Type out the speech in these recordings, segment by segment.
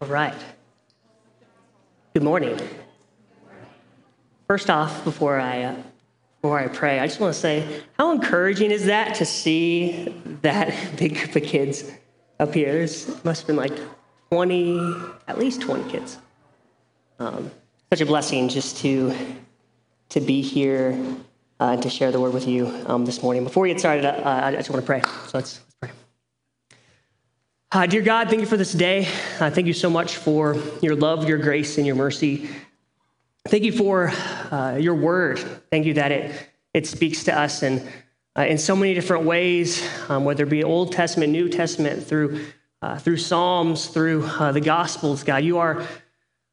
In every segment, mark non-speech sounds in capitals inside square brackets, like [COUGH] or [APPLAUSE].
All right. Good morning. First off, before I uh, before I pray, I just want to say how encouraging is that to see that [LAUGHS] big group of kids up here? There's must have been like 20, at least 20 kids. Um, such a blessing just to to be here uh, and to share the word with you um, this morning. Before we get started, uh, I just want to pray. So let's. Uh, dear God, thank you for this day. Uh, thank you so much for your love, your grace, and your mercy. Thank you for uh, your word. Thank you that it, it speaks to us in, uh, in so many different ways, um, whether it be Old Testament, New Testament, through, uh, through Psalms, through uh, the Gospels. God, you are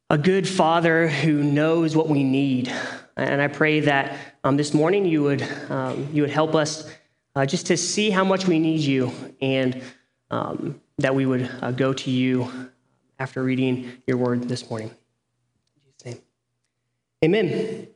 a good father who knows what we need. And I pray that um, this morning you would, um, you would help us just to see how much we need you and um, that we would uh, go to you after reading your word this morning. Amen.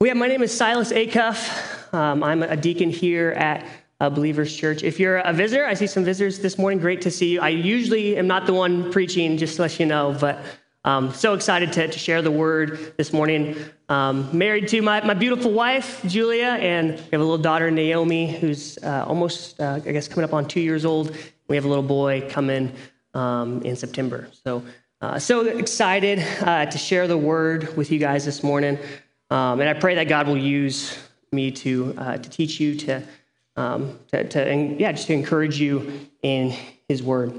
We have, my name is Silas Acuff. Um, I'm a deacon here at Believers Church. If you're a visitor, I see some visitors this morning. Great to see you. I usually am not the one preaching, just to let you know, but um, so excited to, to, share the word this morning. Um, married to my, my beautiful wife, Julia, and we have a little daughter, Naomi, who's uh, almost, uh, I guess, coming up on two years old. We have a little boy coming um, in September. So, uh, so excited uh, to share the word with you guys this morning. Um, and I pray that God will use me to, uh, to teach you, to, um, to, to and, yeah, just to encourage you in his word.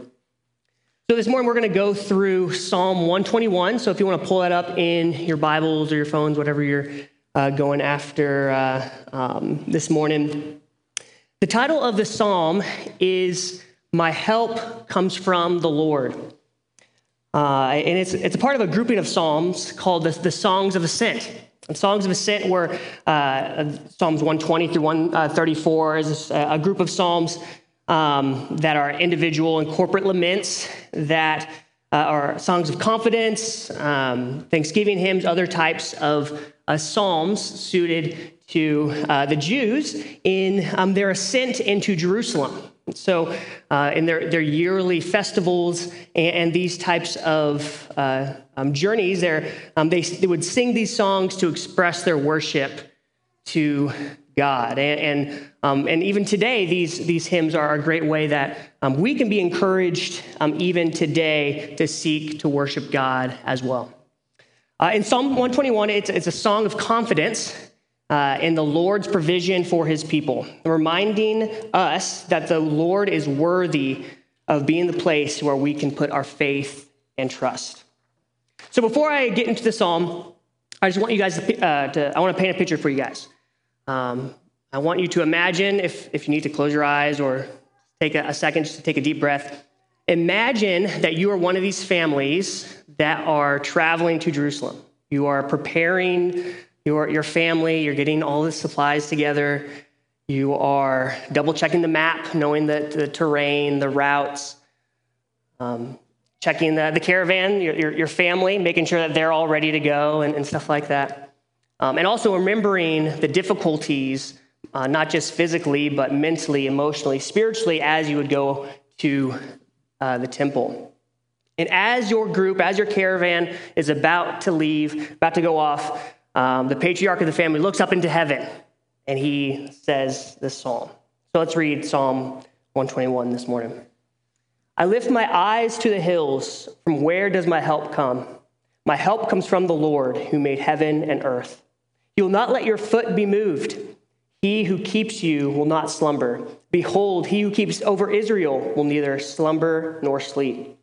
So this morning we're going to go through Psalm 121. So if you want to pull that up in your Bibles or your phones, whatever you're uh, going after uh, um, this morning. The title of the psalm is "My Help Comes from the Lord," uh, and it's it's a part of a grouping of psalms called the, the Songs of Ascent. And Songs of Ascent were uh, Psalms 120 through 134 is a group of psalms um, that are individual and corporate laments, that uh, are songs of confidence, um, thanksgiving hymns, other types of uh, psalms suited to uh, the Jews in um, their ascent into Jerusalem. So, uh, in their, their yearly festivals and, and these types of uh, um, journeys, um, they, they would sing these songs to express their worship to God. And, and, um, and even today, these, these hymns are a great way that um, we can be encouraged um, even today to seek to worship God as well. Uh, in Psalm 121, it's, it's a song of confidence uh, in the Lord's provision for his people, reminding us that the Lord is worthy of being the place where we can put our faith and trust. So before I get into the psalm, I just want you guys to, uh, to I want to paint a picture for you guys. Um, I want you to imagine, if, if you need to close your eyes or take a, a second just to take a deep breath, imagine that you are one of these families that are traveling to Jerusalem. You are preparing your, your family, you're getting all the supplies together, you are double checking the map, knowing the, the terrain, the routes, um, checking the, the caravan, your, your, your, family, making sure that they're all ready to go and, and stuff like that. Um, and also remembering the difficulties, uh, not just physically, but mentally, emotionally, spiritually, as you would go to uh, the temple. And as your group, as your caravan is about to leave, about to go off, um, the patriarch of the family looks up into heaven and he says this psalm. So let's read Psalm 121 this morning. I lift my eyes to the hills. From where does my help come? My help comes from the Lord who made heaven and earth. You will not let your foot be moved. He who keeps you will not slumber. Behold, he who keeps over Israel will neither slumber nor sleep.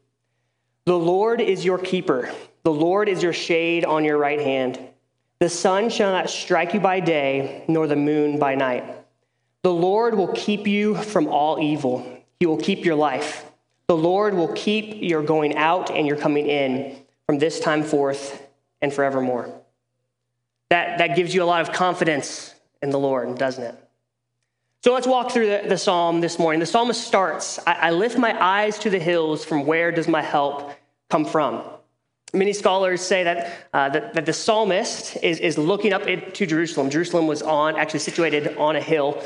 The Lord is your keeper. The Lord is your shade on your right hand. The sun shall not strike you by day, nor the moon by night. The Lord will keep you from all evil. He will keep your life. The Lord will keep your going out and your coming in from this time forth and forevermore. That, that gives you a lot of confidence in the Lord, doesn't it? So let's walk through the, the psalm this morning. The psalmist starts I, I lift my eyes to the hills, from where does my help come from? Many scholars say that, uh, that, that, the psalmist is, is looking up to Jerusalem. Jerusalem was on, actually situated on a hill.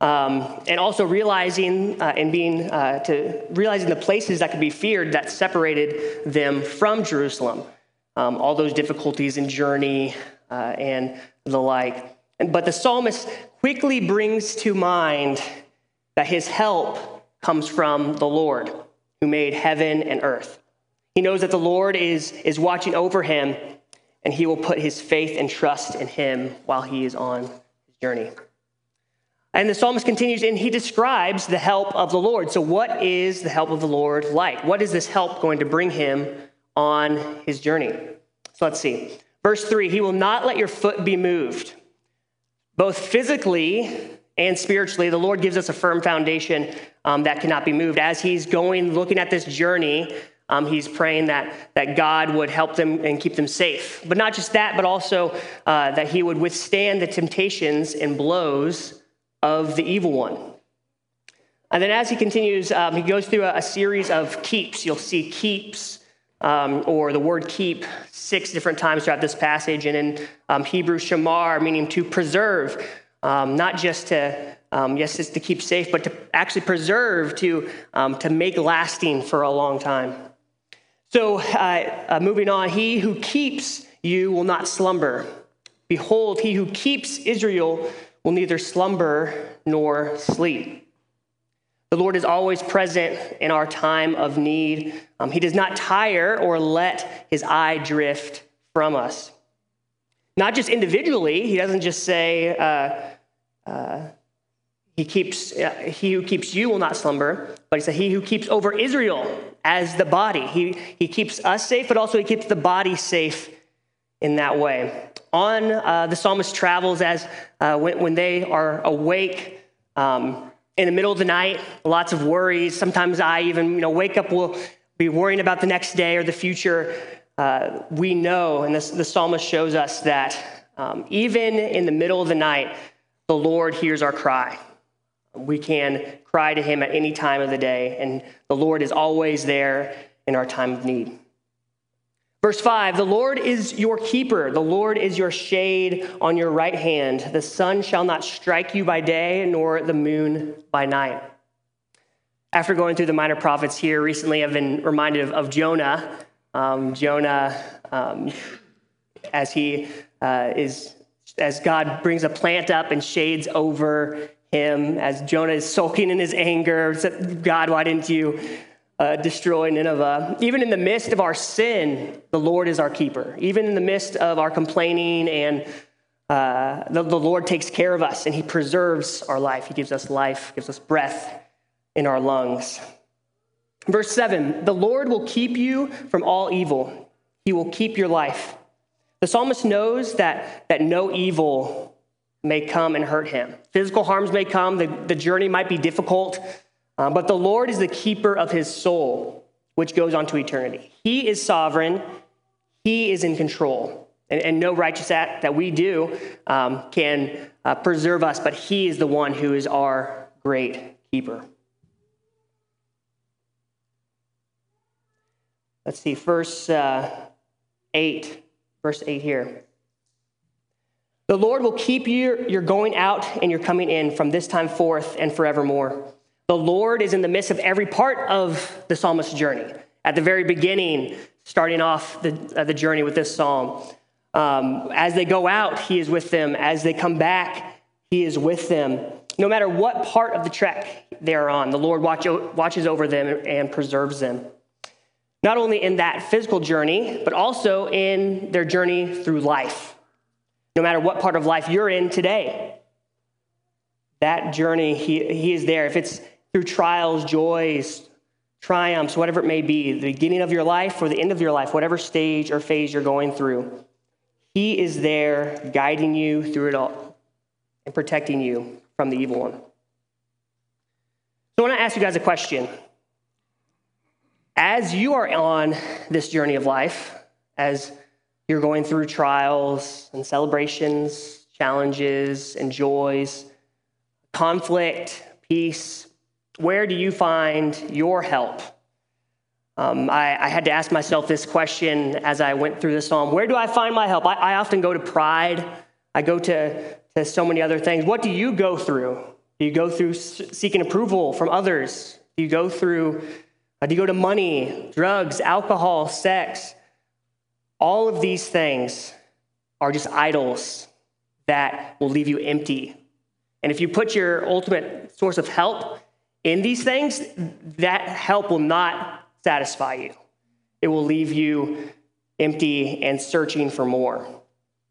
Um, and also realizing uh, and being uh, to realizing the places that could be feared that separated them from Jerusalem, um, all those difficulties in journey uh, and the like. And, But the psalmist quickly brings to mind that his help comes from the Lord, who made heaven and earth. He knows that the Lord is, is watching over him, and he will put his faith and trust in him while he is on his journey. And the psalmist continues and he describes the help of the Lord. So, what is the help of the Lord like? What is this help going to bring him on his journey? So, let's see. Verse 3 He will not let your foot be moved. Both physically and spiritually, the Lord gives us a firm foundation um, that cannot be moved. As he's going, looking at this journey, um, he's praying that, that God would help them and keep them safe. But not just that, but also uh, that he would withstand the temptations and blows of the evil one. And then as he continues, um, he goes through a, a, series of keeps. You'll see keeps um, or the word keep six different times throughout this passage. And in um, Hebrew, shamar, meaning to preserve, um, not just to, um, yes, it's to keep safe, but to actually preserve, to, um, to make lasting for a long time. So uh, uh, moving on, he who keeps you will not slumber. Behold, he who keeps Israel will neither slumber nor sleep. The Lord is always present in our time of need. Um, he does not tire or let his eye drift from us. Not just individually, he doesn't just say, uh, uh, he, keeps, uh, he who keeps you will not slumber, but he said, He who keeps over Israel as the body. He, he keeps us safe, but also he keeps the body safe in that way. On uh, the psalmist travels as uh, when, when, they are awake um, in the middle of the night, lots of worries. Sometimes I even you know, wake up, will be worrying about the next day or the future. Uh, we know, and this, the psalmist shows us that um, even in the middle of the night, the Lord hears our cry. We can cry to him at any time of the day, and the Lord is always there in our time of need. Verse 5 The Lord is your keeper, the Lord is your shade on your right hand. The sun shall not strike you by day, nor the moon by night. After going through the minor prophets here recently, I've been reminded of, of Jonah. Um, Jonah, um, as he uh, is, as God brings a plant up and shades over him, as Jonah is sulking in his anger, God, why didn't you uh, destroy Nineveh. Even in the midst of our sin, the Lord is our keeper. Even in the midst of our complaining, and uh, the, the Lord takes care of us and He preserves our life. He gives us life, gives us breath in our lungs. Verse 7 The Lord will keep you from all evil, He will keep your life. The psalmist knows that, that no evil may come and hurt him. Physical harms may come, the, the journey might be difficult. Um, but the Lord is the keeper of his soul, which goes on to eternity. He is sovereign, he is in control. And, and no righteous act that we do um, can uh, preserve us, but he is the one who is our great keeper. Let's see, verse uh, 8, verse 8 here. The Lord will keep you, your going out and your coming in from this time forth and forevermore. The Lord is in the midst of every part of the psalmist's journey. At the very beginning, starting off the, uh, the journey with this psalm. Um, as they go out, he is with them. As they come back, he is with them. No matter what part of the trek they are on, the Lord watch, watches over them and preserves them. Not only in that physical journey, but also in their journey through life. No matter what part of life you're in today, that journey, he, he is there. If it's through trials, joys, triumphs, whatever it may be, the beginning of your life or the end of your life, whatever stage or phase you're going through, He is there guiding you through it all and protecting you from the evil one. So I want to ask you guys a question. As you are on this journey of life, as you're going through trials and celebrations, challenges and joys, conflict, peace, where do you find your help? Um, I, I, had to ask myself this question as I went through the psalm. Where do I find my help? I, I often go to pride. I go to, to so many other things. What do you go through? Do you go through seeking approval from others? Do you go through, uh, do you go to money, drugs, alcohol, sex? All of these things are just idols that will leave you empty. And if you put your ultimate source of help in these things, that help will not satisfy you. It will leave you empty and searching for more.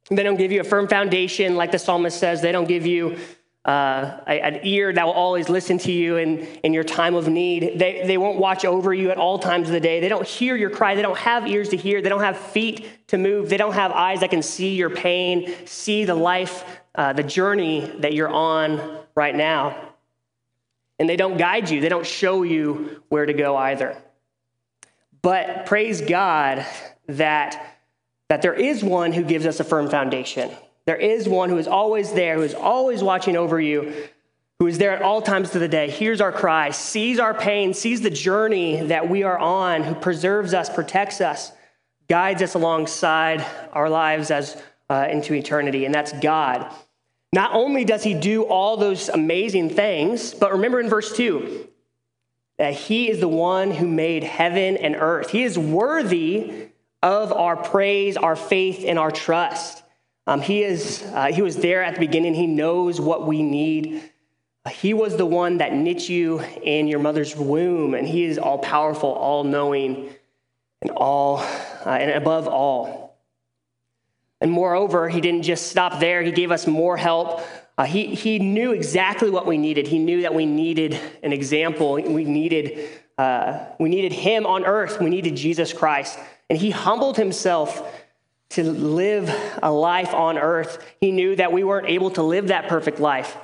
They don't give you a firm foundation, like the psalmist says. They don't give you uh, an ear that will always listen to you in, in your time of need. They, they won't watch over you at all times of the day. They don't hear your cry. They don't have ears to hear. They don't have feet to move. They don't have eyes that can see your pain, see the life, uh, the journey that you're on right now. And they don't guide you, they don't show you where to go either. But praise God that, that there is one who gives us a firm foundation. There is one who is always there, who is always watching over you, who is there at all times of the day, hears our cry, sees our pain, sees the journey that we are on, who preserves us, protects us, guides us alongside our lives as uh, into eternity, and that's God. Not only does he do all those amazing things, but remember in verse 2 that he is the one who made heaven and earth. He is worthy of our praise, our faith, and our trust. Um, he, is, uh, he was there at the beginning. He knows what we need. He was the one that knit you in your mother's womb, and He is all powerful, all knowing, and all uh, and above all. And moreover, He didn't just stop there. He gave us more help. Uh, he, he knew exactly what we needed. He knew that we needed an example. We needed, uh, we needed Him on earth. We needed Jesus Christ. And He humbled Himself to live a life on earth. He knew that we weren't able to live that perfect life.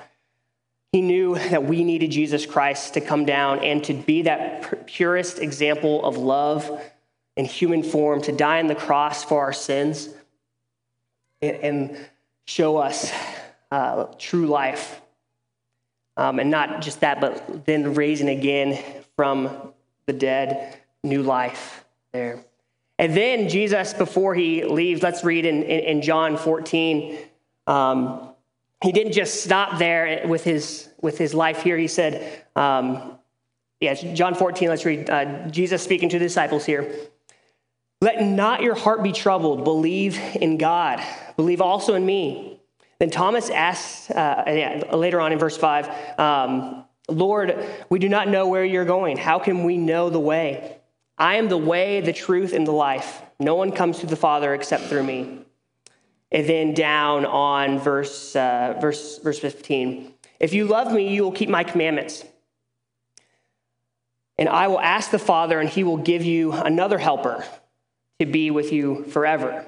He knew that we needed Jesus Christ to come down and to be that purest example of love in human form, to die on the cross for our sins and show us uh, true life. Um, and not just that, but then raising again from the dead, new life there. And then Jesus, before he leaves, let's read in, in, in John 14. Um, he didn't just stop there with his, with his life here. He said, um, yeah, John 14, let's read uh, Jesus speaking to the disciples here. Let not your heart be troubled. Believe in God. Believe also in me. Then Thomas asked uh, yeah, later on in verse 5, um, Lord, we do not know where you're going. How can we know the way? I am the way, the truth, and the life. No one comes to the Father except through me. And then down on verse, uh, verse, verse 15. If you love me, you will keep my commandments. And I will ask the Father, and he will give you another helper to be with you forever.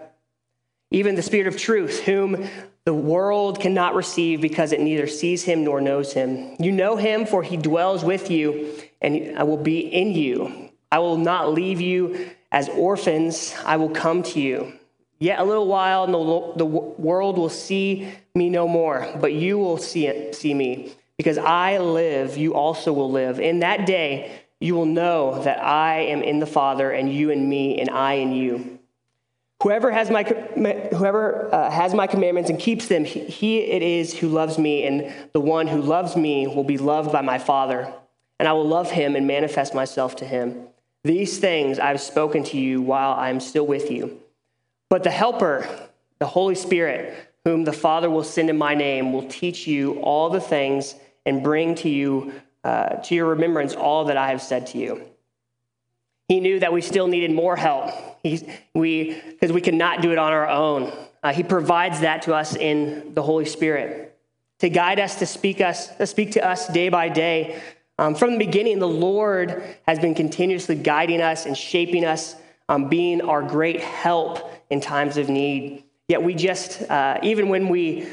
Even the Spirit of truth, whom the world cannot receive because it neither sees him nor knows him. You know him, for he dwells with you, and I will be in you. I will not leave you as orphans, I will come to you. Yet a little while, and the, the world will see me no more, but you will see, it, see me. Because I live, you also will live. In that day, you will know that I am in the Father, and you in me, and I in you. Whoever has my, whoever, uh, has my commandments and keeps them, he, he it is who loves me, and the one who loves me will be loved by my Father, and I will love him and manifest myself to him. These things I've spoken to you while I am still with you. But the Helper, the Holy Spirit, whom the Father will send in my name, will teach you all the things and bring to you uh, to your remembrance all that I have said to you. He knew that we still needed more help. He, we because we cannot do it on our own. Uh, he provides that to us in the Holy Spirit to guide us, to speak us, to speak to us day by day um, from the beginning, the Lord has been continuously guiding us and shaping us, um, being our great help in times of need. Yet we just, uh, even when we,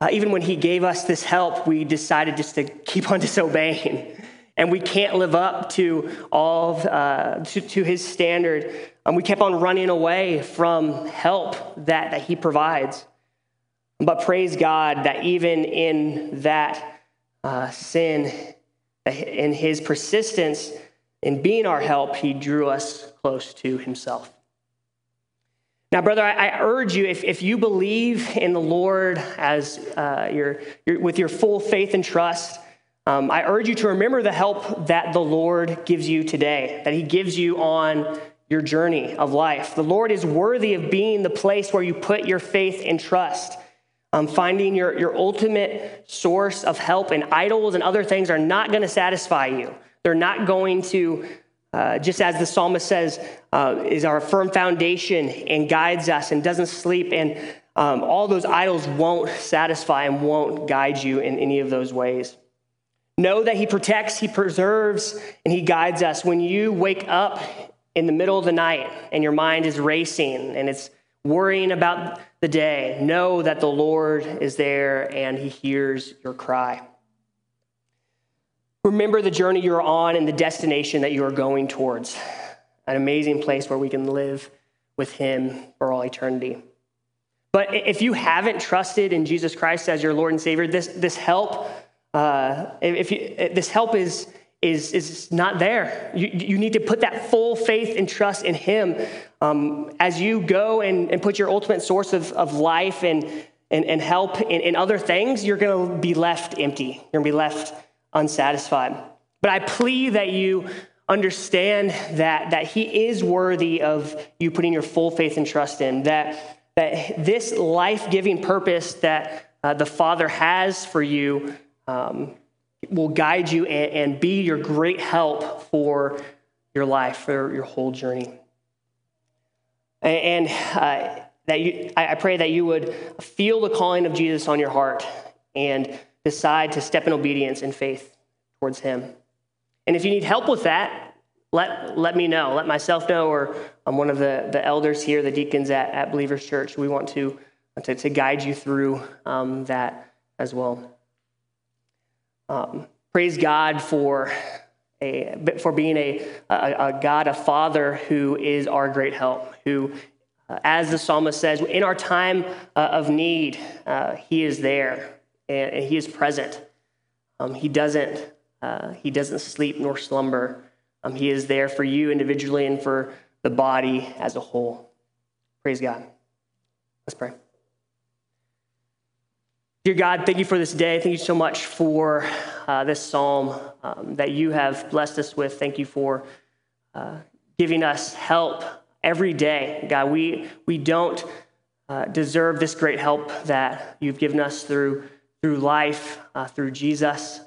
uh, even when He gave us this help, we decided just to keep on [LAUGHS] disobeying, and we can't live up to all of, uh, to, to, His standard. Um, we kept on running away from help that that He provides. But praise God that even in that uh, sin in his persistence in being our help, he drew us close to himself. Now, brother, I, urge you, if, if you believe in the Lord as uh, your, your, with your full faith and trust, um, I urge you to remember the help that the Lord gives you today, that He gives you on your journey of life. The Lord is worthy of being the place where you put your faith and trust. Um, finding your, your ultimate source of help and idols and other things are not going to satisfy you. They're not going to, uh, just as the psalmist says, uh, is our firm foundation and guides us and doesn't sleep. And um, all those idols won't satisfy and won't guide you in any of those ways. Know that He protects, He preserves, and He guides us. When you wake up in the middle of the night and your mind is racing and it's worrying about the day, know that the Lord is there and he hears your cry. Remember the journey you're on and the destination that you are going towards an amazing place where we can live with him for all eternity. But if you haven't trusted in Jesus Christ as your Lord and Savior, this, this help, uh, if you, this help is, is, is not there. You, you need to put that full faith and trust in Him um, as you go and, and put your ultimate source of, of life and, and, and help in, in other things, you're going to be left empty. You're going to be left unsatisfied. But I plead that you understand that, that He is worthy of you putting your full faith and trust in, that, that this life giving purpose that uh, the Father has for you. Um, will guide you and, and be your great help for your life, for your whole journey. And uh, that you, I pray that you would feel the calling of Jesus on your heart and decide to step in obedience and faith towards Him. And if you need help with that, let, let me know. Let myself know, or I'm one of the, the elders here, the deacons at, at Believers Church. We want to, to, to guide you through um, that as well. Um, praise God for a, for being a, a, a, God, a Father who is our great help, who, uh, as the psalmist says, in our time uh, of need, uh, He is there and, and He is present. Um, he doesn't uh, He doesn't sleep nor slumber. Um, he is there for you individually and for the body as a whole. Praise God. Let's pray. Dear God, thank you for this day. Thank you so much for uh, this psalm um, that you have blessed us with. Thank you for uh, giving us help every day. God, we, we don't uh, deserve this great help that you've given us through, through life, uh, through Jesus,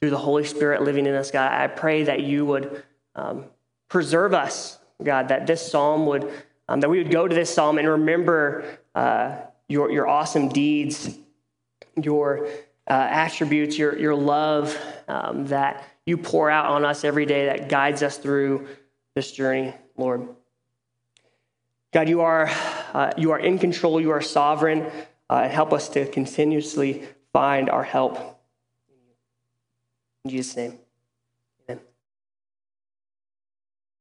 through the Holy Spirit living in us. God, I pray that you would um, preserve us, God, that this psalm would, um, that we would go to this psalm and remember uh, your, your awesome deeds your uh, attributes, your, your love um, that you pour out on us every day that guides us through this journey, Lord. God, you are, uh, you are in control, you are sovereign, uh, and help us to continuously find our help. In Jesus' name.